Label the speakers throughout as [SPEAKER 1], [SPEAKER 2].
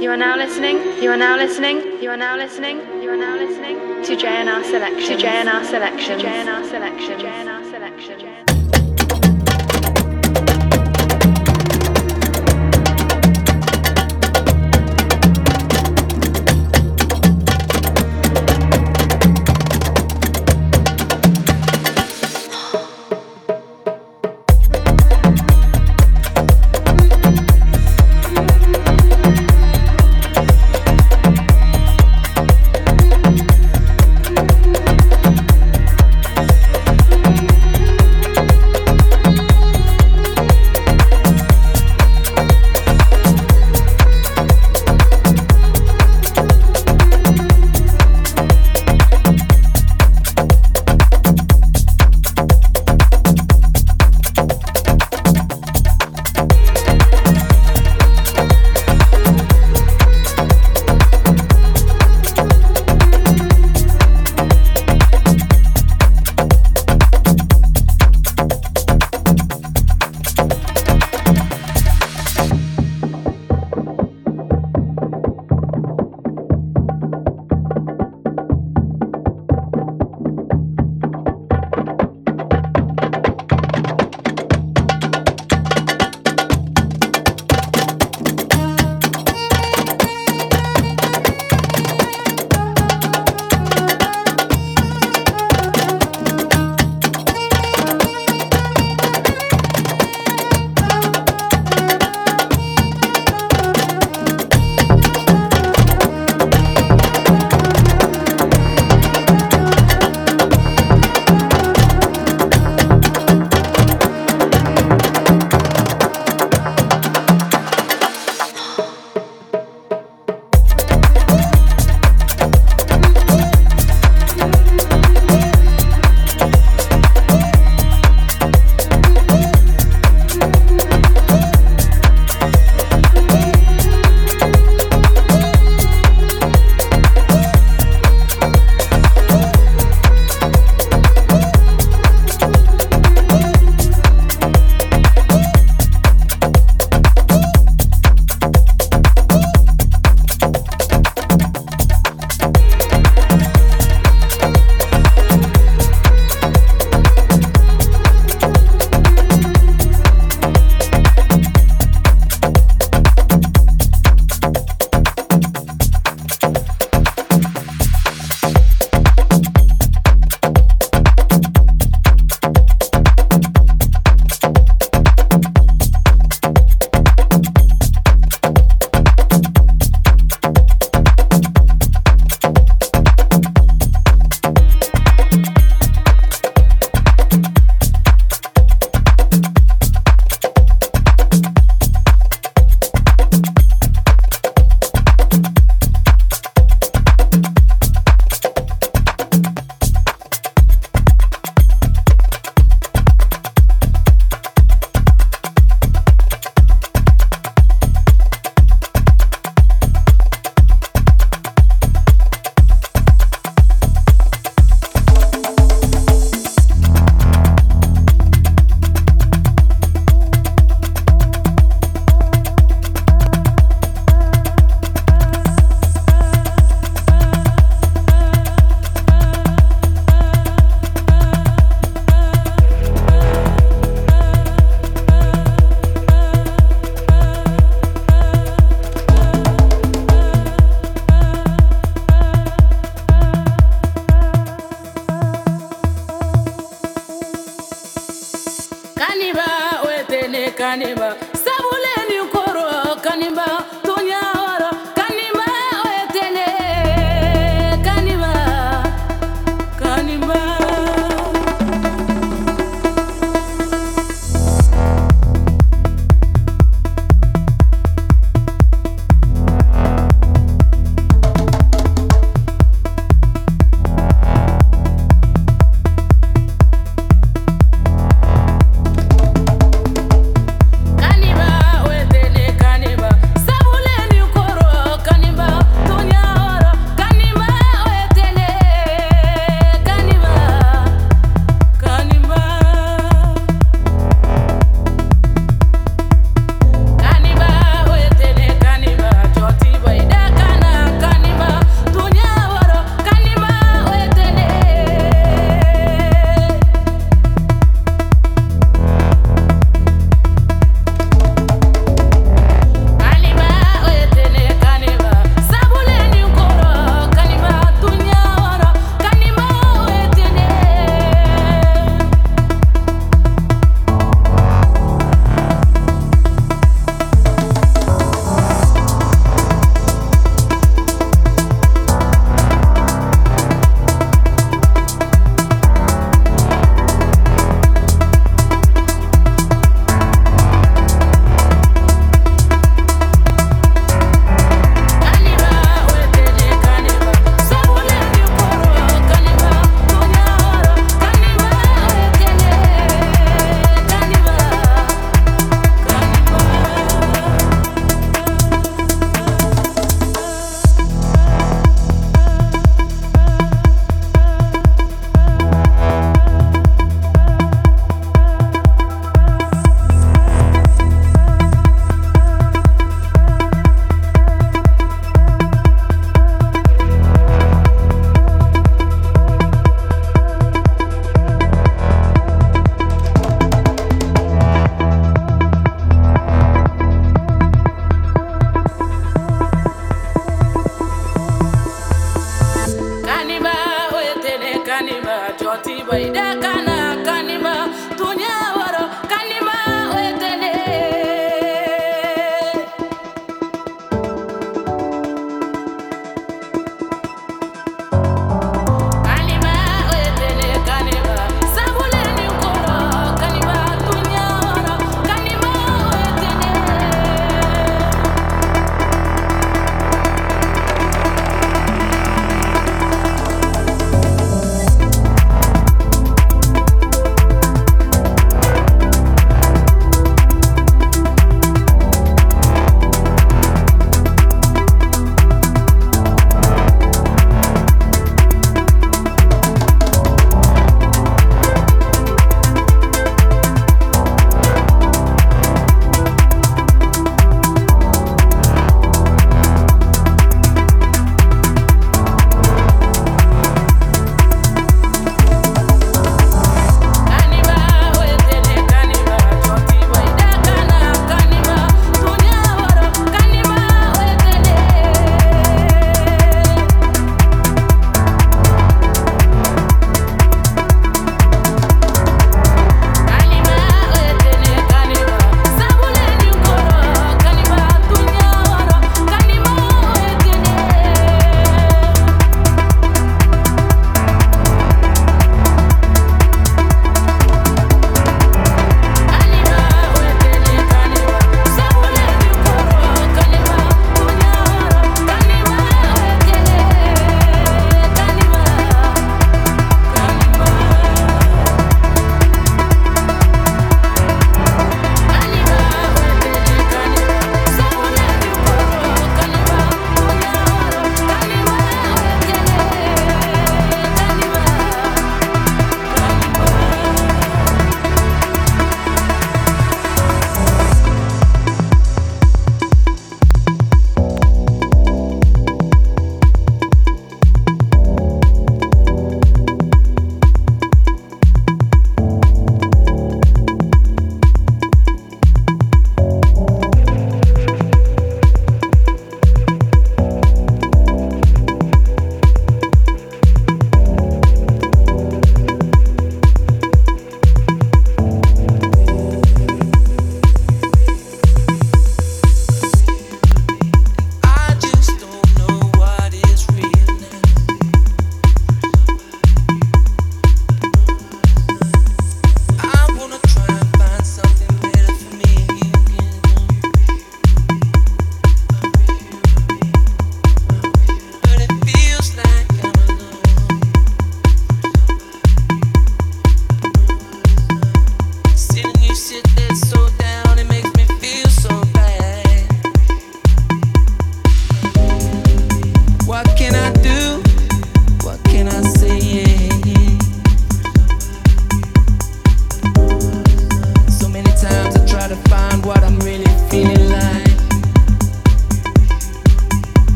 [SPEAKER 1] You are now listening. You are now listening. You are now listening. You are now listening to JNR selection. To JNR selection. JNR selection. JNR selection.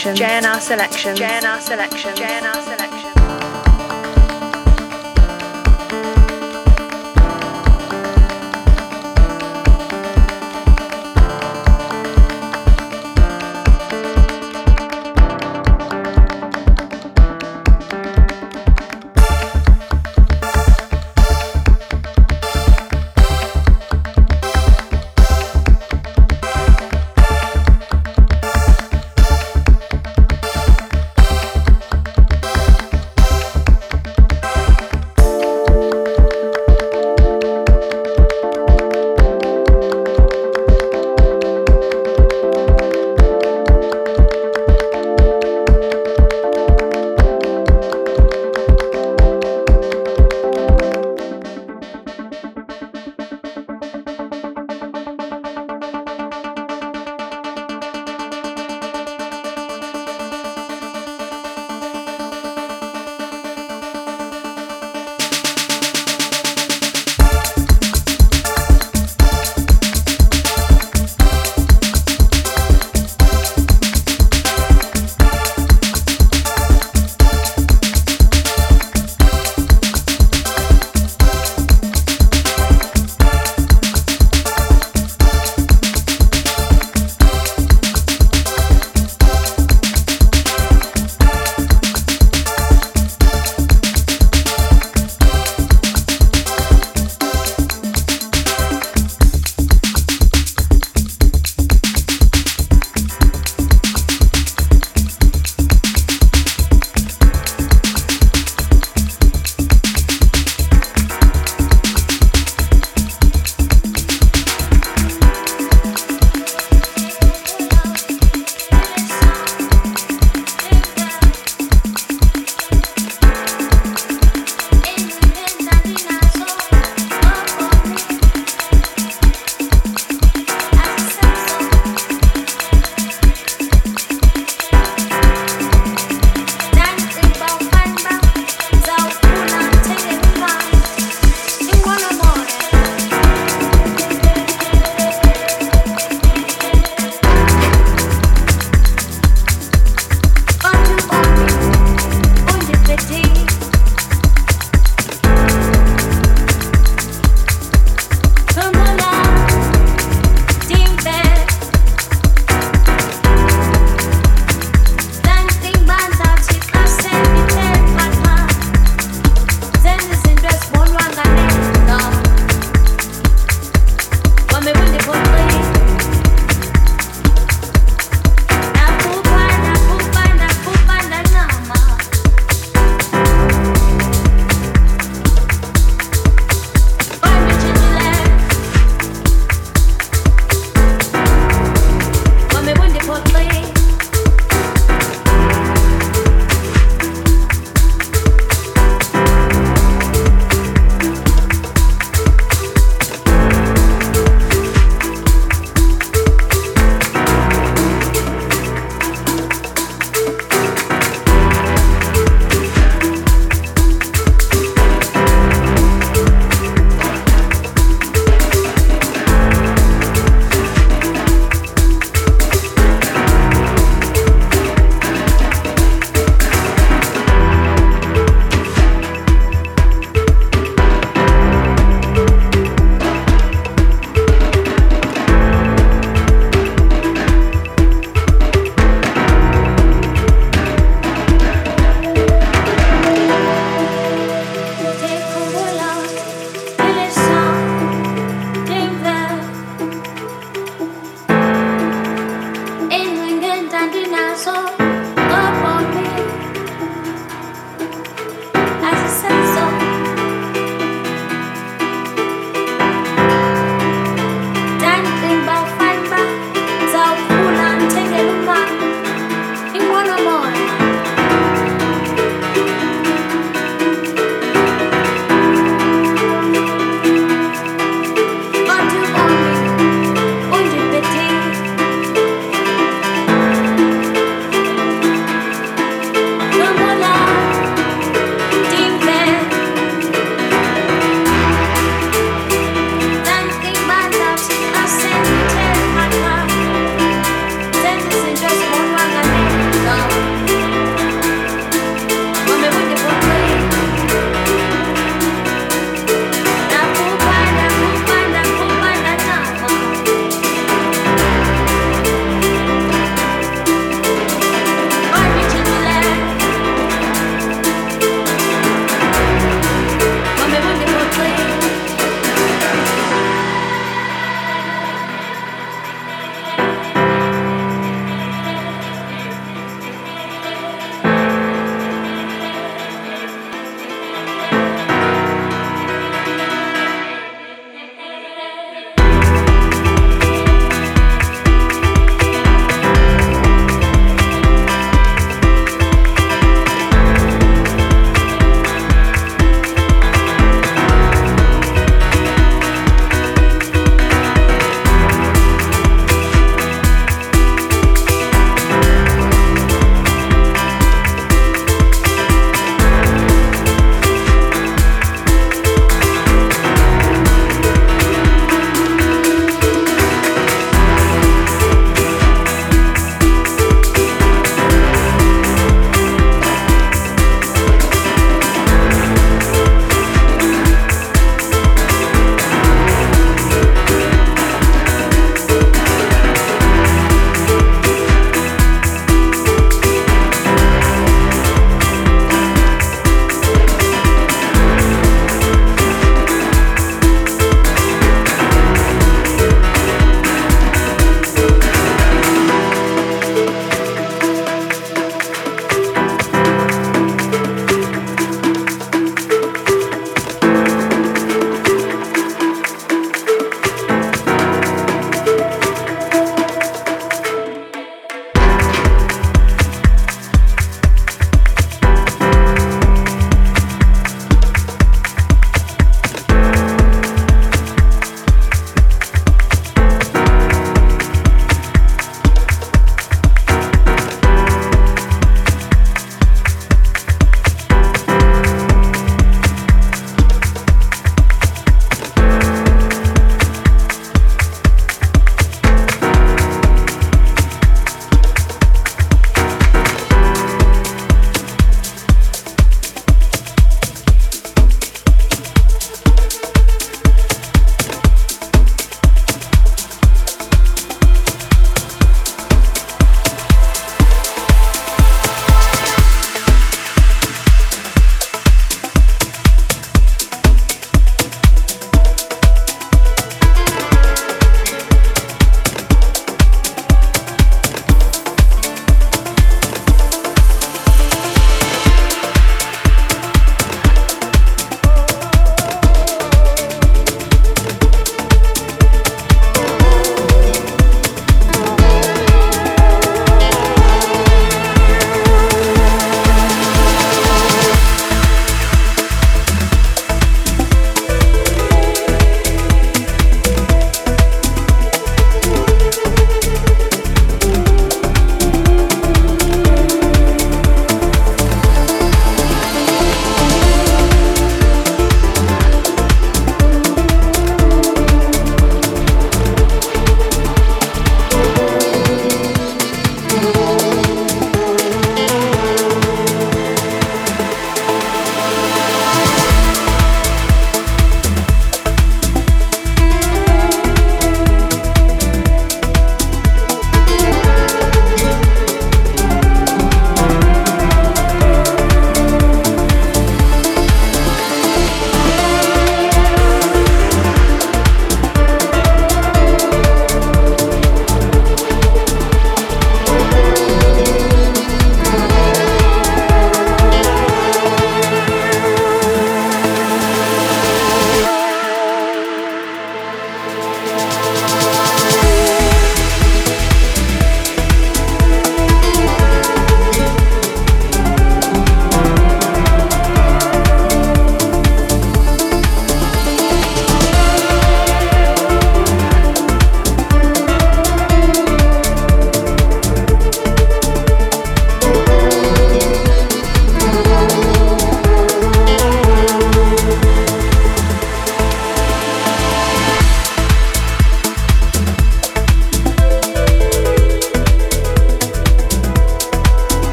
[SPEAKER 1] Selection. JNR selection. JNR selection. JNR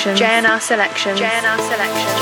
[SPEAKER 1] selection. JNR selection. JNR selection.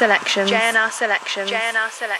[SPEAKER 1] JNR selection. JNR selection.
[SPEAKER 2] JNR selection.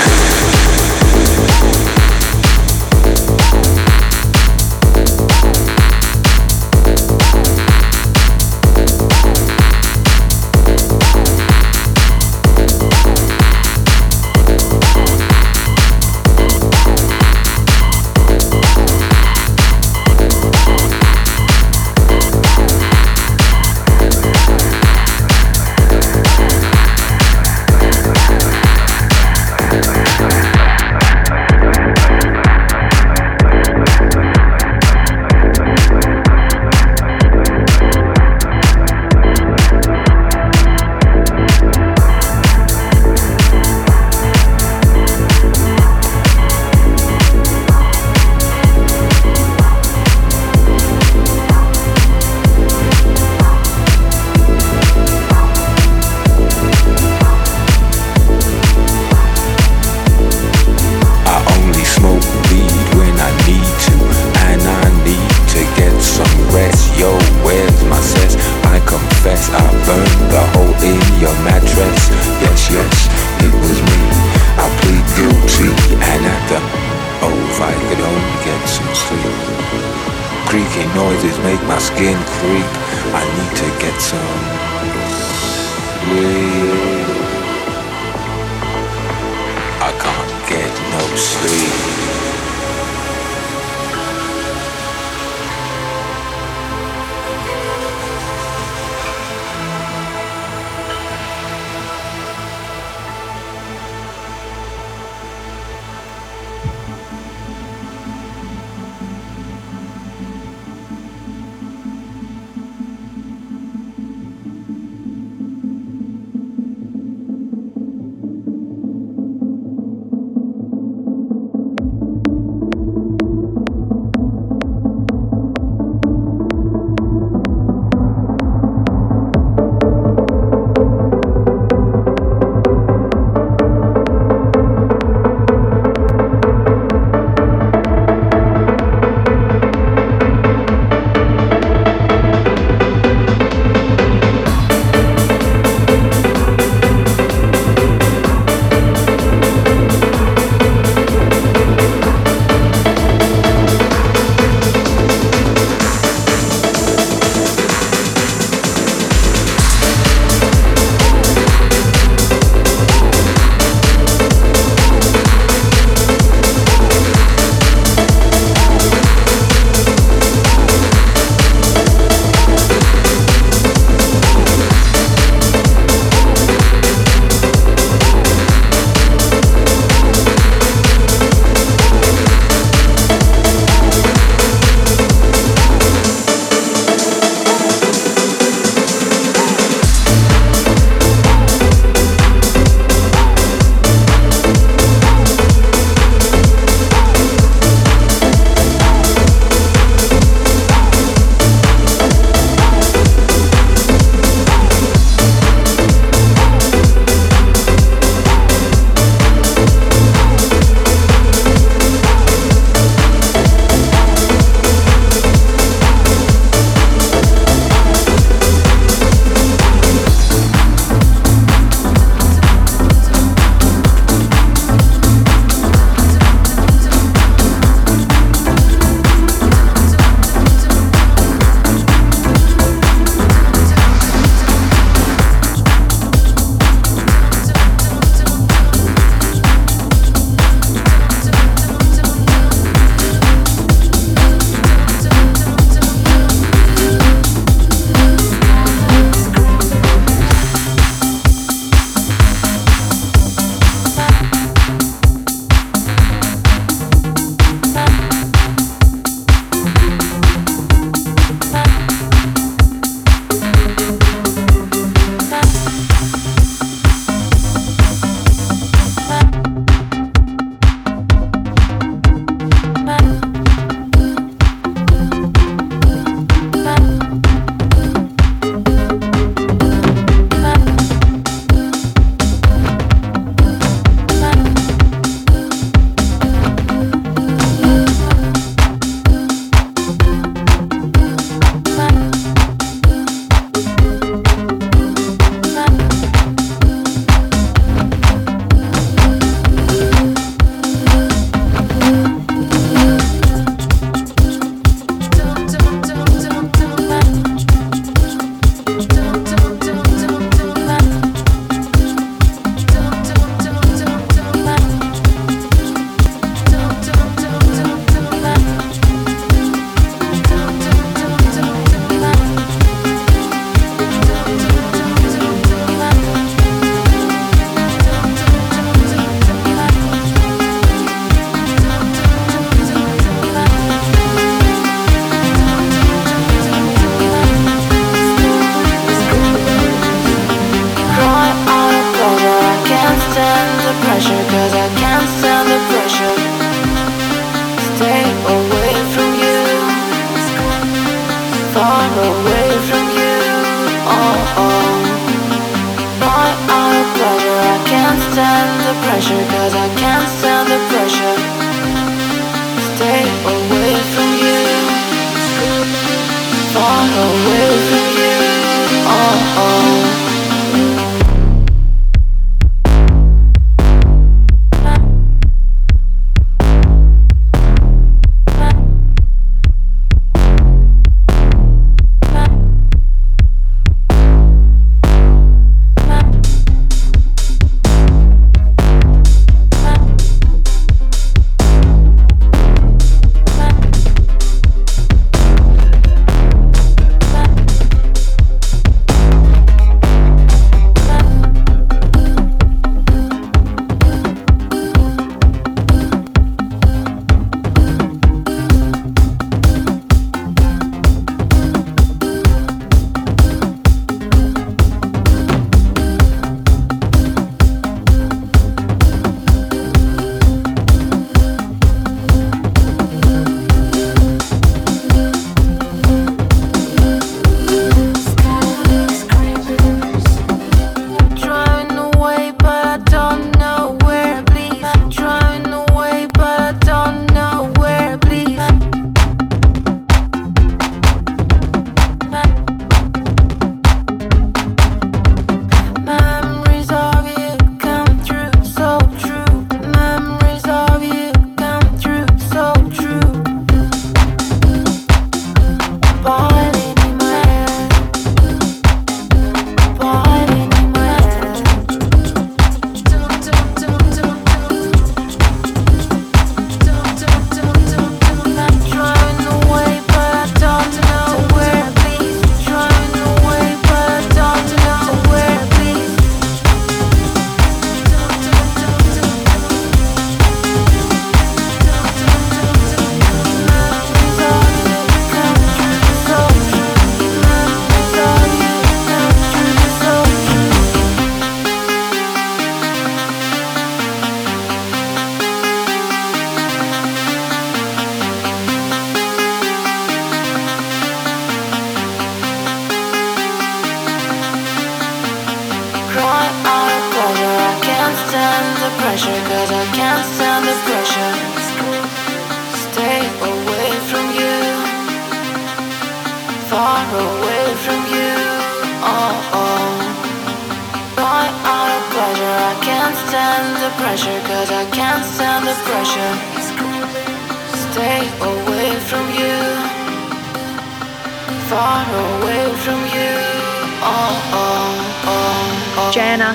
[SPEAKER 1] make my skin creep. I need to get some.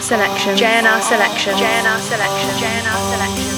[SPEAKER 3] Selection, JNR selection, JNR selection, JNR selection.